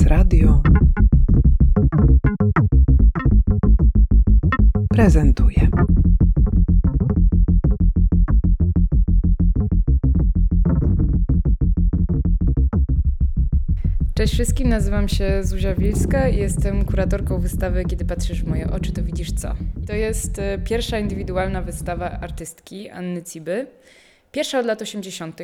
Teraz Radio prezentuje. Cześć wszystkim, nazywam się Zuzia Wilska i jestem kuratorką wystawy Kiedy patrzysz w moje oczy, to widzisz co. To jest e, pierwsza indywidualna wystawa artystki Anny Ciby. Pierwsza od lat 80.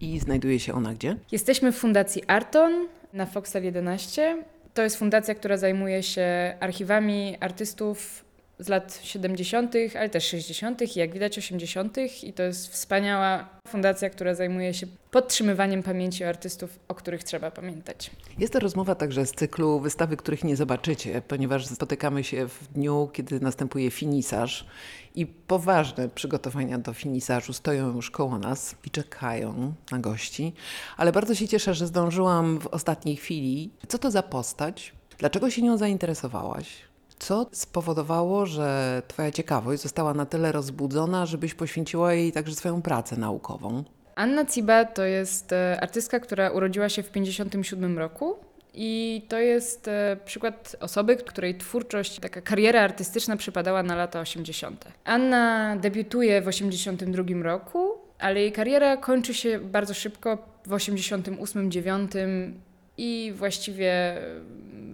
I znajduje się ona gdzie? Jesteśmy w Fundacji Arton na Foxal 11. To jest fundacja, która zajmuje się archiwami artystów z lat 70., ale też 60. i jak widać 80. I to jest wspaniała fundacja, która zajmuje się podtrzymywaniem pamięci artystów, o których trzeba pamiętać. Jest to rozmowa także z cyklu wystawy, których nie zobaczycie, ponieważ spotykamy się w dniu, kiedy następuje finisaż i poważne przygotowania do finisażu stoją już koło nas i czekają na gości. Ale bardzo się cieszę, że zdążyłam w ostatniej chwili. Co to za postać? Dlaczego się nią zainteresowałaś? Co spowodowało, że Twoja ciekawość została na tyle rozbudzona, żebyś poświęciła jej także swoją pracę naukową? Anna Ciba to jest e, artystka, która urodziła się w 1957 roku. I to jest e, przykład osoby, której twórczość, taka kariera artystyczna przypadała na lata 80. Anna debiutuje w 1982 roku, ale jej kariera kończy się bardzo szybko w 88-89 i właściwie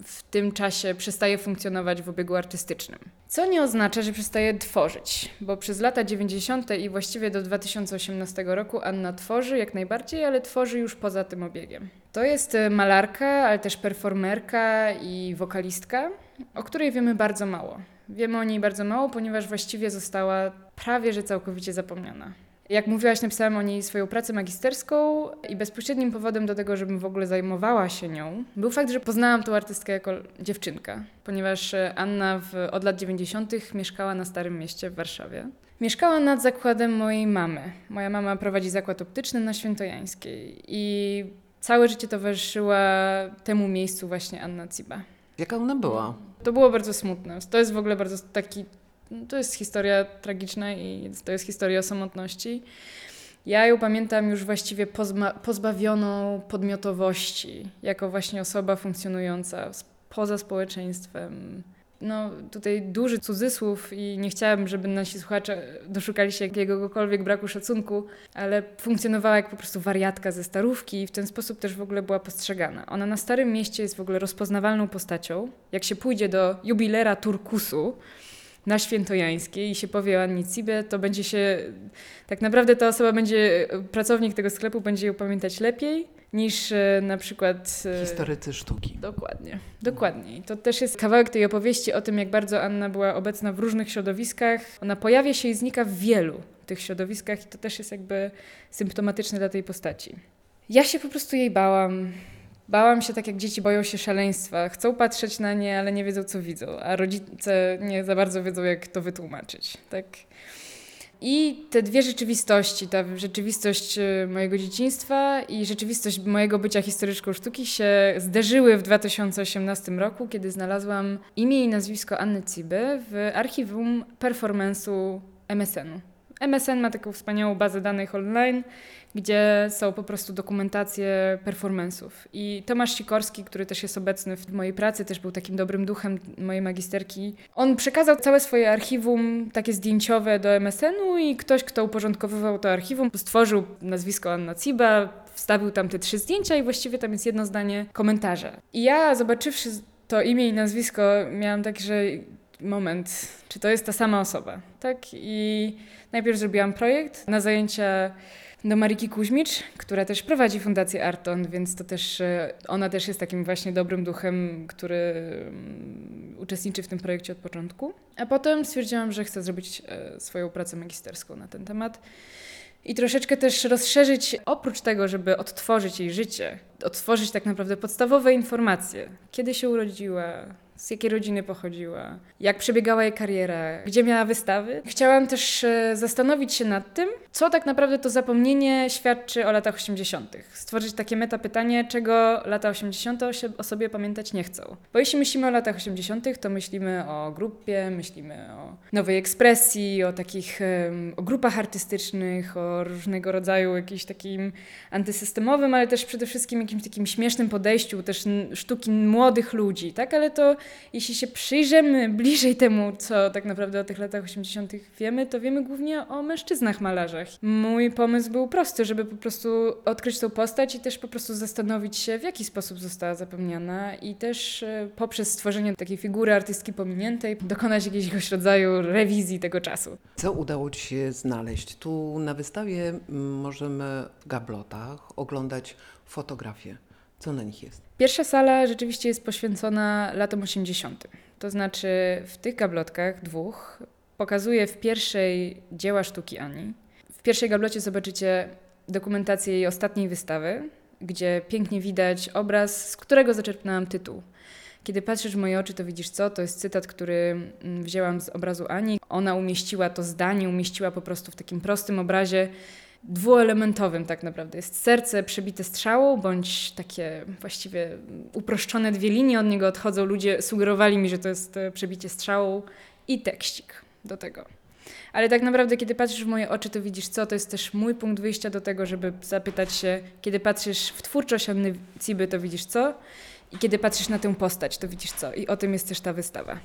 w tym czasie przestaje funkcjonować w obiegu artystycznym. Co nie oznacza, że przestaje tworzyć, bo przez lata 90. i właściwie do 2018 roku Anna tworzy jak najbardziej, ale tworzy już poza tym obiegiem. To jest e, malarka, ale też performerka i wokalistka, o której wiemy bardzo mało. Wiemy o niej bardzo mało, ponieważ właściwie została prawie że całkowicie zapomniana. Jak mówiłaś, napisałam o niej swoją pracę magisterską i bezpośrednim powodem do tego, żebym w ogóle zajmowała się nią, był fakt, że poznałam tą artystkę jako dziewczynka, ponieważ Anna w, od lat 90. mieszkała na Starym Mieście w Warszawie. Mieszkała nad zakładem mojej mamy. Moja mama prowadzi zakład optyczny na Świętojańskiej i całe życie towarzyszyła temu miejscu właśnie Anna Ciba. Jaka ona była? To było bardzo smutne. To jest w ogóle bardzo taki to jest historia tragiczna i to jest historia o samotności. Ja ją pamiętam już właściwie pozbawioną podmiotowości, jako właśnie osoba funkcjonująca poza społeczeństwem. No, tutaj duży cudzysłów i nie chciałabym, żeby nasi słuchacze doszukali się jakiegokolwiek braku szacunku, ale funkcjonowała jak po prostu wariatka ze starówki i w ten sposób też w ogóle była postrzegana. Ona na Starym Mieście jest w ogóle rozpoznawalną postacią. Jak się pójdzie do jubilera Turkusu, na Świętojańskiej i się powie o Anni to będzie się, tak naprawdę ta osoba będzie, pracownik tego sklepu będzie ją pamiętać lepiej niż e, na przykład... E, Historycy sztuki. Dokładnie, dokładnie. To też jest kawałek tej opowieści o tym, jak bardzo Anna była obecna w różnych środowiskach. Ona pojawia się i znika w wielu tych środowiskach i to też jest jakby symptomatyczne dla tej postaci. Ja się po prostu jej bałam. Bałam się tak, jak dzieci boją się szaleństwa. Chcą patrzeć na nie, ale nie wiedzą, co widzą, a rodzice nie za bardzo wiedzą, jak to wytłumaczyć. Tak? I te dwie rzeczywistości, ta rzeczywistość y, mojego dzieciństwa i rzeczywistość mojego bycia historyczką sztuki się zderzyły w 2018 roku, kiedy znalazłam imię i nazwisko Anny Ciby w archiwum performance'u MSN-u. MSN ma taką wspaniałą bazę danych online, gdzie są po prostu dokumentacje performance'ów. I Tomasz Sikorski, który też jest obecny w mojej pracy, też był takim dobrym duchem mojej magisterki. On przekazał całe swoje archiwum takie zdjęciowe do MSN-u i ktoś, kto uporządkowywał to archiwum, stworzył nazwisko Anna Ciba, wstawił tam te trzy zdjęcia i właściwie tam jest jedno zdanie komentarza. I ja zobaczywszy to imię i nazwisko, miałam tak, że moment, czy to jest ta sama osoba, tak? I najpierw zrobiłam projekt na zajęcia do Mariki Kuźmicz, która też prowadzi Fundację Arton, więc to też e, ona też jest takim właśnie dobrym duchem, który mm, uczestniczy w tym projekcie od początku. A potem stwierdziłam, że chcę zrobić e, swoją pracę magisterską na ten temat i troszeczkę też rozszerzyć, oprócz tego, żeby odtworzyć jej życie, odtworzyć tak naprawdę podstawowe informacje. Kiedy się urodziła, z jakiej rodziny pochodziła, jak przebiegała jej kariera, gdzie miała wystawy. Chciałam też e, zastanowić się nad tym, co tak naprawdę to zapomnienie świadczy o latach 80. Stworzyć takie meta pytanie, czego lata 80. o sobie pamiętać nie chcą. Bo jeśli myślimy o latach 80., to myślimy o grupie, myślimy o nowej ekspresji, o takich o grupach artystycznych, o różnego rodzaju jakimś takim antysystemowym, ale też przede wszystkim jakimś takim śmiesznym podejściu, też sztuki młodych ludzi, tak? Ale to jeśli się przyjrzymy bliżej temu, co tak naprawdę o tych latach 80. wiemy, to wiemy głównie o mężczyznach malarzach. Mój pomysł był prosty, żeby po prostu odkryć tą postać i też po prostu zastanowić się, w jaki sposób została zapomniana i też e, poprzez stworzenie takiej figury artystki pominiętej dokonać jakiegoś rodzaju rewizji tego czasu. Co udało Ci się znaleźć? Tu na wystawie możemy w gablotach oglądać fotografie. Co na nich jest? Pierwsza sala rzeczywiście jest poświęcona latom 80. To znaczy w tych gablotkach dwóch pokazuje w pierwszej dzieła sztuki Ani. W pierwszej gablocie zobaczycie dokumentację jej ostatniej wystawy, gdzie pięknie widać obraz, z którego zaczerpnęłam tytuł. Kiedy patrzysz w moje oczy, to widzisz co? To jest cytat, który mm, wzięłam z obrazu Ani. Ona umieściła to zdanie, umieściła po prostu w takim prostym obrazie, dwuelementowym tak naprawdę. Jest serce przebite strzałą, bądź takie właściwie uproszczone dwie linie od niego odchodzą. Ludzie sugerowali mi, że to jest e, przebicie strzałą i tekścik do tego. Ale tak naprawdę, kiedy patrzysz w moje oczy, to widzisz co? To jest też mój punkt wyjścia do tego, żeby zapytać się, kiedy patrzysz w twórczość Anny Ciby, to widzisz co? I kiedy patrzysz na tę postać, to widzisz co? I o tym jest też ta wystawa.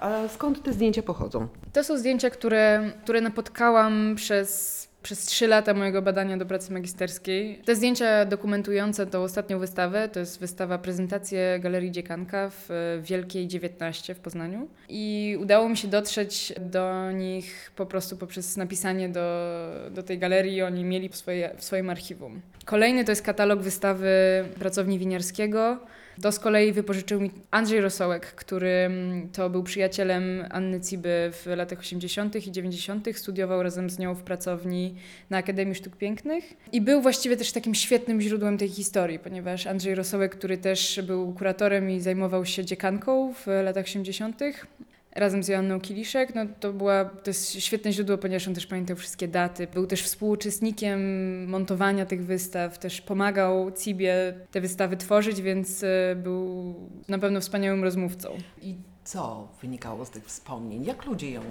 A skąd te zdjęcia pochodzą? To są zdjęcia, które, które napotkałam przez, przez trzy lata mojego badania do pracy magisterskiej. Te zdjęcia dokumentujące tą ostatnią wystawę, to jest wystawa prezentacje Galerii Dziekanka w e, Wielkiej 19 w Poznaniu. I udało mi się dotrzeć do nich po prostu poprzez napisanie do, do tej galerii. Oni mieli w, swoje, w swoim archiwum. Kolejny to jest katalog wystawy pracowni winiarskiego. To z kolei wypożyczył mi Andrzej Rosołek, który mm, to był przyjacielem Anny Ciby w latach 80. i 90. Studiował razem z nią w pracowni na Akademii Sztuk Pięknych i był właściwie też takim świetnym źródłem tej historii, ponieważ Andrzej Rosołek, który też był kuratorem i zajmował się dziekanką w latach 80., razem z Joanną Kiliszek, no to, była, to jest świetne źródło, ponieważ on też pamiętał wszystkie daty. Był też współuczestnikiem montowania tych wystaw, też pomagał Cibie te wystawy tworzyć, więc e, był na pewno wspaniałym rozmówcą. I co wynikało z tych wspomnień? Jak ludzie ją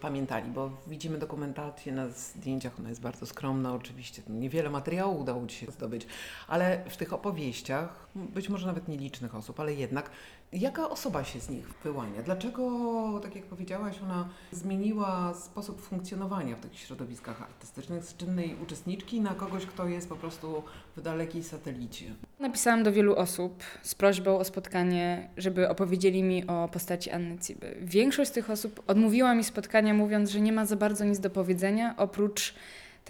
pamiętali? Bo widzimy dokumentację na zdjęciach, ona jest bardzo skromna oczywiście. Niewiele materiału udało Ci się zdobyć, ale w tych opowieściach, być może nawet nielicznych osób, ale jednak, jaka osoba się z nich wyłania? Dlaczego, tak jak powiedziałaś, ona zmieniła sposób funkcjonowania w tych środowiskach artystycznych z czynnej uczestniczki na kogoś, kto jest po prostu w dalekiej satelicie? Napisałam do wielu osób z prośbą o spotkanie, żeby opowiedzieli mi o postaci Anny Ciby. Większość z tych osób odmówiła mi spotkania, mówiąc, że nie ma za bardzo nic do powiedzenia, oprócz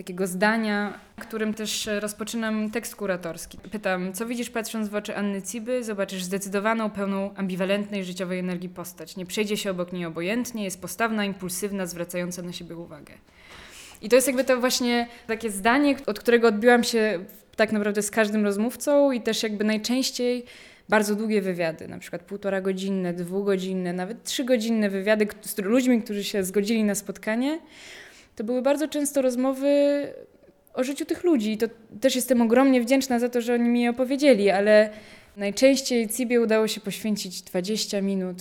takiego zdania, którym też rozpoczynam tekst kuratorski. Pytam, co widzisz patrząc w oczy Anny Ciby? Zobaczysz zdecydowaną, pełną ambiwalentnej życiowej energii postać. Nie przejdzie się obok niej obojętnie, jest postawna, impulsywna, zwracająca na siebie uwagę. I to jest jakby to właśnie takie zdanie, od którego odbiłam się tak naprawdę z każdym rozmówcą i też jakby najczęściej bardzo długie wywiady, na przykład półtora godzinne, dwugodzinne, nawet trzygodzinne wywiady z ludźmi, którzy się zgodzili na spotkanie. To były bardzo często rozmowy o życiu tych ludzi. I to też jestem ogromnie wdzięczna za to, że oni mi je opowiedzieli, ale najczęściej Cibie udało się poświęcić 20 minut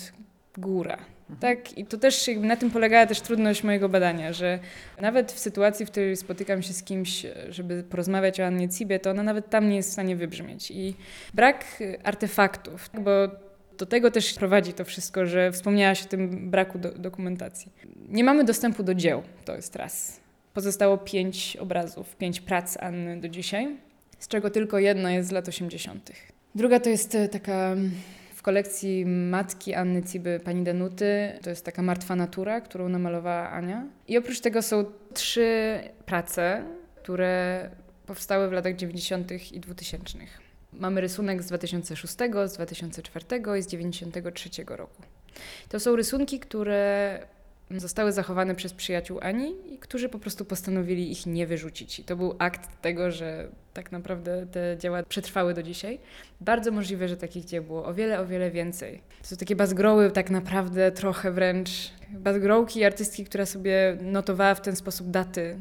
góra. Tak, i to też na tym polegała też trudność mojego badania, że nawet w sytuacji, w której spotykam się z kimś, żeby porozmawiać o Annie Cibie, to ona nawet tam nie jest w stanie wybrzmieć. I brak artefaktów, bo do tego też prowadzi to wszystko, że wspomniałaś o tym braku do, dokumentacji. Nie mamy dostępu do dzieł, to jest raz. Pozostało pięć obrazów, pięć prac Anny do dzisiaj, z czego tylko jedna jest z lat 80. Druga to jest taka w kolekcji matki Anny Ciby, pani Danuty. To jest taka martwa natura, którą namalowała Ania. I oprócz tego są trzy prace, które powstały w latach 90. i 2000. Mamy rysunek z 2006, z 2004 i z 1993 roku. To są rysunki, które zostały zachowane przez przyjaciół Ani, którzy po prostu postanowili ich nie wyrzucić. I to był akt tego, że tak naprawdę te dzieła przetrwały do dzisiaj. Bardzo możliwe, że takich dzieł było o wiele, o wiele więcej. To są takie bazgroły tak naprawdę trochę wręcz bazgrołki artystki, która sobie notowała w ten sposób daty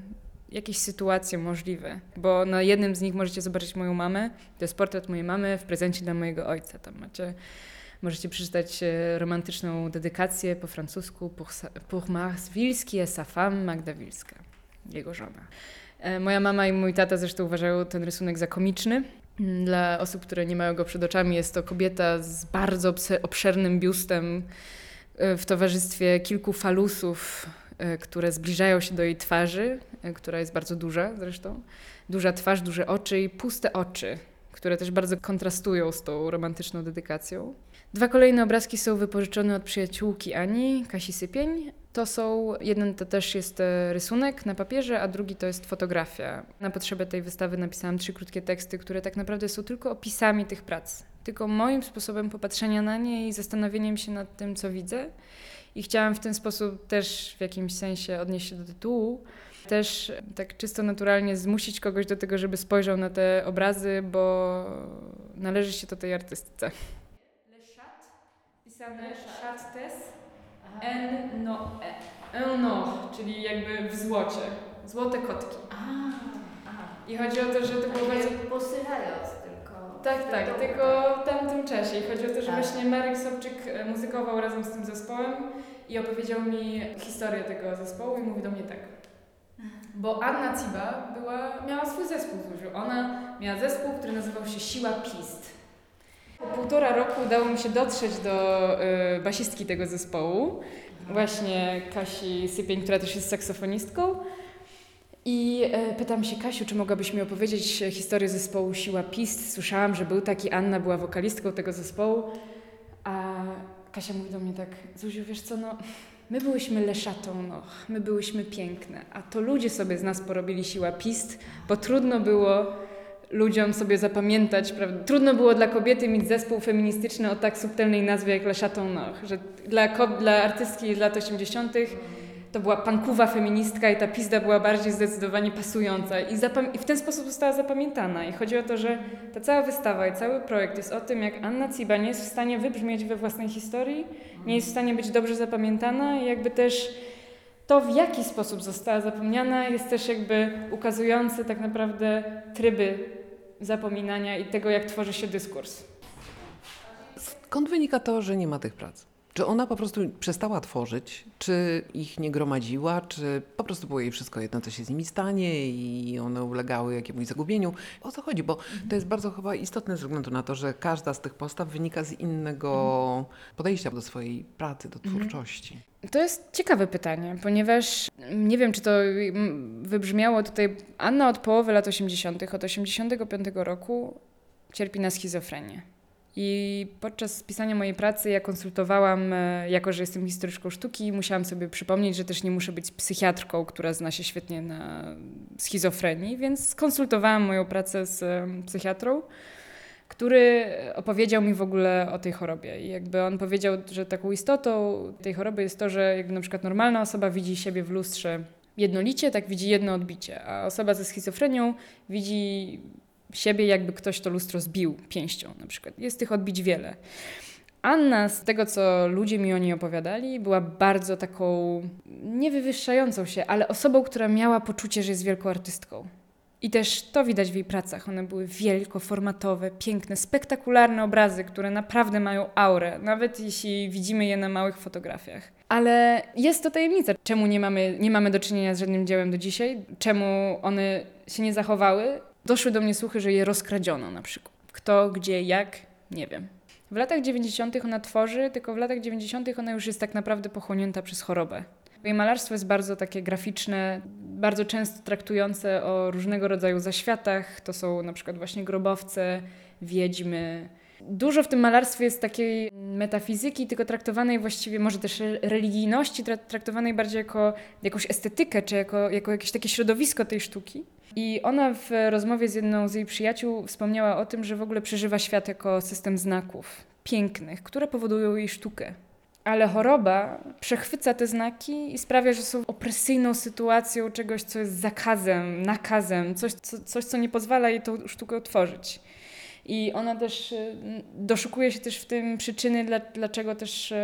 jakieś sytuacje możliwe, bo na jednym z nich możecie zobaczyć moją mamę, to jest portret mojej mamy w prezencie dla mojego ojca. Tam macie, możecie przeczytać e, romantyczną dedykację po francusku Pour, Mars Wilski sa femme Magda Wilska, jego żona. E, Moja mama i mój tata zresztą uważają ten rysunek za komiczny. Mm, Dla osób, które nie mają go przed oczami, jest to kobieta z bardzo obszernym biustem e, w towarzystwie kilku falusów, które zbliżają się do jej twarzy, e, która jest bardzo duża zresztą. Duża twarz, duże oczy i puste oczy, które też bardzo kontrastują z tą romantyczną dedykacją. Dwa kolejne obrazki są wypożyczone od przyjaciółki Ani, Kasi Sypień. To są, jeden to też jest e, rysunek na papierze, a drugi to jest fotografia. Na potrzebę tej wystawy napisałam trzy krótkie teksty, które tak naprawdę są tylko opisami tych prac. Tylko moim sposobem popatrzenia na nie i zastanowieniem się nad tym, co widzę. I chciałam w ten sposób też w jakimś sensie odnieść się do tytułu. Też tak czysto naturalnie zmusić kogoś do tego, żeby spojrzał na te obrazy, bo należy się to tej artystce. Le chat, pisane chattes, en no e. En no, czyli jakby w złocie. Złote kotki. I chodzi o to, że to było bardzo... Posyłając Tak, tak, tylko w tamtym czasie. I chodzi o to, że Tak. właśnie Marek Sobczyk e, muzykował razem z tym zespołem i opowiedział mi historię tego zespołu i mówi do mnie tak. Bo Anna Ciba była, miała swój zespół Zuziu. Ona miała zespół, który nazywał się Siła Pist. Po półtora roku udało mi się dotrzeć do y, basistki tego zespołu, właśnie Kasi Sypień, która też jest saksofonistką. I e, pytam się, Kasiu, czy mogłabyś mi opowiedzieć e, historię zespołu Siła Pist? Słyszałam, że był taki, Anna była wokalistką tego zespołu. A Kasia mówi do mnie tak, Zuziu, wiesz co, no, my byłyśmy leszatą, no, my byłyśmy piękne, a to ludzie sobie z nas porobili Siła Pist, bo trudno było ludziom sobie zapamiętać, prawda? Trudno było dla kobiety mieć zespół feministyczny o tak subtelnej nazwie jak Leszatą Noch, że dla, dla artystki z lat 80 to była pankuwa feministka i ta pizda była bardziej zdecydowanie pasująca i, i w ten sposób została zapamiętana. I chodzi o to, że ta cała wystawa i cały projekt jest o tym, jak Anna Ciba nie jest w stanie wybrzmieć we własnej historii, nie jest w stanie być dobrze zapamiętana i jakby też to, w jaki sposób została zapomniana, jest też jakby ukazujące tak naprawdę tryby zapominania i tego, jak tworzy się dyskurs. Skąd wynika to, że nie ma tych prac? Czy ona po prostu przestała tworzyć, czy ich nie gromadziła, czy po prostu było jej wszystko jedno, co się z nimi stanie i one ulegały jakiemuś zagubieniu? O co chodzi? Bo to jest bardzo chyba istotne ze względu na to, że każda z tych postaw wynika z innego podejścia do swojej pracy, do twórczości. To jest ciekawe pytanie, ponieważ nie wiem, czy to mm, wybrzmiało tutaj. Anna od połowy lat 80., od 85 roku cierpi na schizofrenię. I podczas pisania mojej pracy ja konsultowałam, e, jako że jestem historyczką sztuki, musiałam sobie przypomnieć, że też nie muszę być psychiatrką, która zna się świetnie na schizofrenii, więc skonsultowałam moją pracę z e, psychiatrą który opowiedział mi w ogóle o tej chorobie. I jakby on powiedział, że taką istotą tej choroby jest to, że jakby na przykład normalna osoba widzi siebie w lustrze jednolicie, tak widzi jedno odbicie, a osoba ze schizofrenią widzi siebie, jakby ktoś to lustro zbił pięścią na przykład. Jest tych odbić wiele. Anna, z tego co ludzie mi o niej opowiadali, była bardzo taką nie wywyższającą się, ale osobą, która miała poczucie, że jest wielką artystką. I też to widać w jej pracach. One były wielkoformatowe, piękne, spektakularne obrazy, które naprawdę mają aurę, nawet jeśli widzimy je na małych fotografiach. Ale jest to tajemnica, czemu nie mamy, nie mamy do czynienia z żadnym dziełem do dzisiaj, czemu one się nie zachowały. Doszły do mnie słuchy, że je rozkradziono na przykład. Kto, gdzie, jak, nie wiem. W latach 90. ona tworzy, tylko w latach 90. ona już jest tak naprawdę pochłonięta przez chorobę. Jej malarstwo jest bardzo takie graficzne, bardzo często traktujące o różnego rodzaju zaświatach. To są na przykład właśnie grobowce, wiedźmy. Dużo w tym malarstwie jest takiej metafizyki, tylko traktowanej właściwie, może też re- religijności, tra- traktowanej bardziej jako jakąś estetykę, czy jako, jako jakieś takie środowisko tej sztuki. I ona w rozmowie z jedną z jej przyjaciół wspomniała o tym, że w ogóle przeżywa świat jako system znaków pięknych, które powodują jej sztukę. ale choroba przechwyca te znaki i sprawia, że są opresyjną sytuacją czegoś, co jest zakazem, nakazem, coś, co, coś, co nie pozwala jej tą sztukę otworzyć. I ona też y, doszukuje się też w tym przyczyny, dla, dlaczego też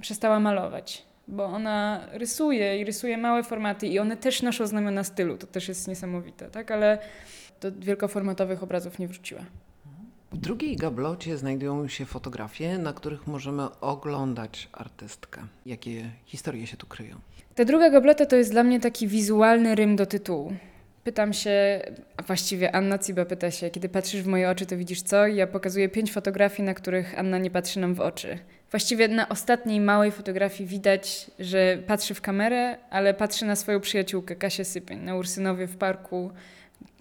przestała malować. Bo ona rysuje i rysuje małe formaty i one też noszą znamiona stylu. To też jest niesamowite, tak? Ale do wielkoformatowych obrazów nie wróciła. W drugiej gablocie znajdują się fotografie, na których możemy oglądać artystkę. Jakie historie się tu kryją? Ta druga gablota to jest dla mnie taki wizualny rym do tytułu. Pytam się, a właściwie Anna Ciba pyta się, kiedy patrzysz w moje oczy, to widzisz co? I ja pokazuję pięć fotografii, na których Anna nie patrzy nam w oczy. Właściwie na ostatniej małej fotografii widać, że patrzy w kamerę, ale patrzy na swoją przyjaciółkę Kasię Sypień na Ursynowie w parku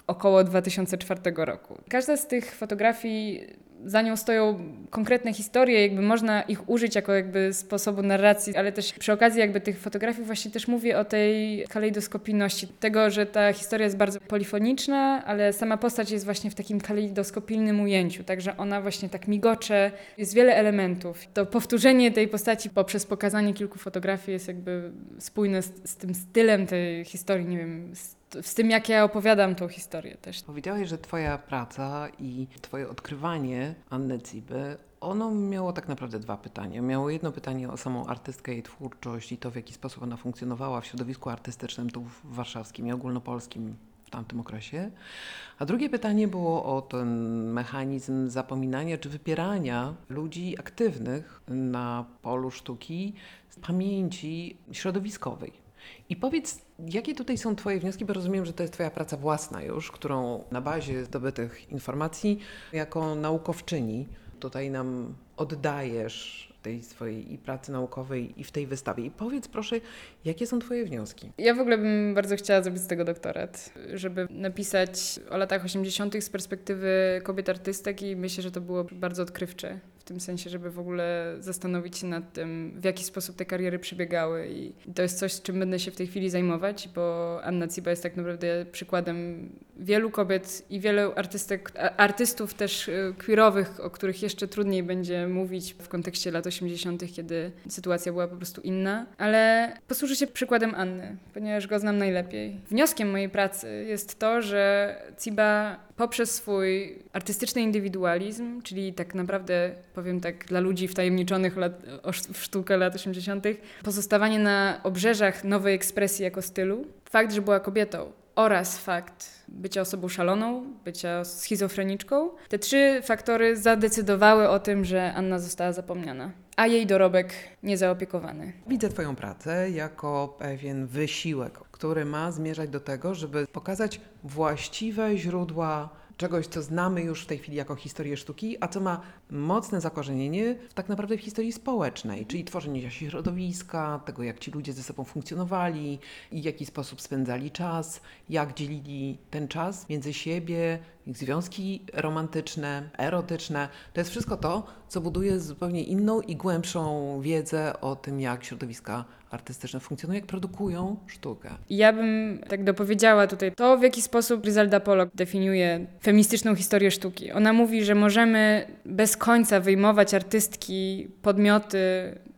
około 2004 roku. Każda z tych fotografii, za nią stoją konkretne historie, jakby można ich użyć jako jakby sposobu narracji, ale też przy okazji jakby tych fotografii właśnie też mówię o tej kalejdoskopijności, tego, że ta historia jest bardzo polifoniczna, ale sama postać jest właśnie w takim kalejdoskopijnym ujęciu, także ona właśnie tak migocze, jest wiele elementów. To powtórzenie tej postaci poprzez pokazanie kilku fotografii jest jakby spójne z, z tym stylem tej historii, nie wiem, z, z tym jak ja opowiadam tą historię też. Powiedziałaś, że Twoja praca i Twoje odkrywanie Anny Ciby, ono miało tak naprawdę dwa pytania. Miało jedno pytanie o samą artystkę, jej twórczość i to, w jaki sposób ona funkcjonowała w środowisku artystycznym tu w warszawskim i ogólnopolskim w tamtym okresie. A drugie pytanie było o ten mechanizm zapominania czy wypierania ludzi aktywnych na polu sztuki z pamięci środowiskowej. I powiedz, jakie tutaj są Twoje wnioski, bo rozumiem, że to jest Twoja praca własna już, którą na bazie zdobytych informacji jako naukowczyni tutaj nam oddajesz tej swojej i pracy naukowej i w tej wystawie. I powiedz proszę, jakie są Twoje wnioski? Ja w ogóle bym bardzo chciała zrobić z tego doktorat, żeby napisać o latach 80. z perspektywy kobiet artystek i myślę, że to było bardzo odkrywcze. Tym sensie, żeby w ogóle zastanowić się nad tym, w jaki sposób te kariery przebiegały. I to jest coś, czym będę się w tej chwili zajmować, bo Anna Ciba jest tak naprawdę przykładem wielu kobiet i wielu artystek, artystów też y, queerowych, o których jeszcze trudniej będzie mówić w kontekście lat 80., kiedy sytuacja była po prostu inna. Ale posłużę się przykładem Anny, ponieważ go znam najlepiej. Wnioskiem mojej pracy jest to, że Ciba poprzez swój artystyczny indywidualizm, czyli tak naprawdę, powiem tak, dla ludzi wtajemniczonych lat, w sztukę lat 80., pozostawanie na obrzeżach nowej ekspresji jako stylu, fakt, że była kobietą oraz fakt bycia osobą szaloną, bycia schizofreniczką, te trzy faktory zadecydowały o tym, że Anna została zapomniana, a jej dorobek niezaopiekowany. Widzę Twoją pracę jako pewien wysiłek, który ma zmierzać do tego, żeby pokazać właściwe źródła czegoś, co znamy już w tej chwili jako historię sztuki, a co ma mocne zakorzenienie w tak naprawdę w historii społecznej, czyli tworzenie środowiska, tego jak ci ludzie ze sobą funkcjonowali i w jaki sposób spędzali czas, jak dzielili ten czas między siebie, ich związki romantyczne, erotyczne. To jest wszystko to, co buduje zupełnie inną i głębszą wiedzę o tym, jak środowiska artystyczne funkcjonują, jak produkują sztukę. Ja bym tak dopowiedziała tutaj to, w jaki sposób Gryzelda Pollock definiuje feministyczną historię sztuki. Ona mówi, że możemy bez końca wyjmować artystki, podmioty,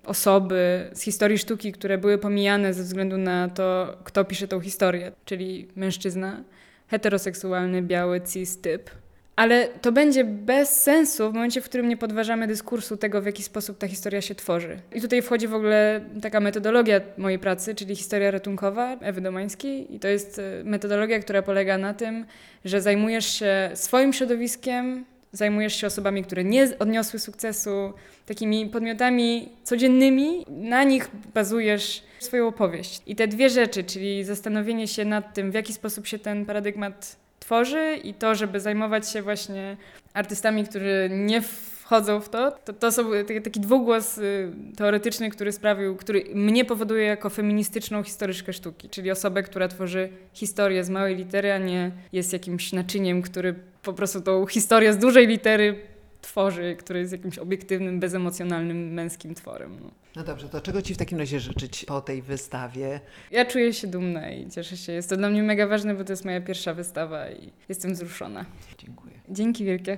osoby z historii sztuki, które były pomijane ze względu na to, kto pisze tą historię, czyli mężczyzna, heteroseksualny, biały, cis typ. Ale to będzie bez sensu w momencie, w którym nie podważamy dyskursu tego, w jaki sposób ta historia się tworzy. I tutaj wchodzi w ogóle taka metodologia mojej pracy, czyli historia ratunkowa Ewy Domańskiej. I to jest e, metodologia, która polega na tym, że zajmujesz się swoim środowiskiem, zajmujesz się osobami, które nie odniosły sukcesu, takimi podmiotami codziennymi, na nich bazujesz swoją opowieść. I te dwie rzeczy, czyli zastanowienie się nad tym, w jaki sposób się ten paradygmat tworzy i to, żeby zajmować się właśnie artystami, którzy nie wchodzą w to, to, to są taki, taki dwugłos y, teoretyczny, który sprawił, który mnie powoduje jako feministyczną historyczkę sztuki, czyli osobę, która tworzy historię z małej litery, a nie jest jakimś naczyniem, który po prostu tą historię z dużej litery tworzy, który jest jakimś obiektywnym, bezemocjonalnym, męskim tworem. No. No dobrze, to czego Ci w takim razie życzyć po tej wystawie? Ja czuję się dumna i cieszę się. Jest to dla mnie mega ważne, bo to jest moja pierwsza wystawa i jestem wzruszona. Dziękuję. Dzięki wielkie.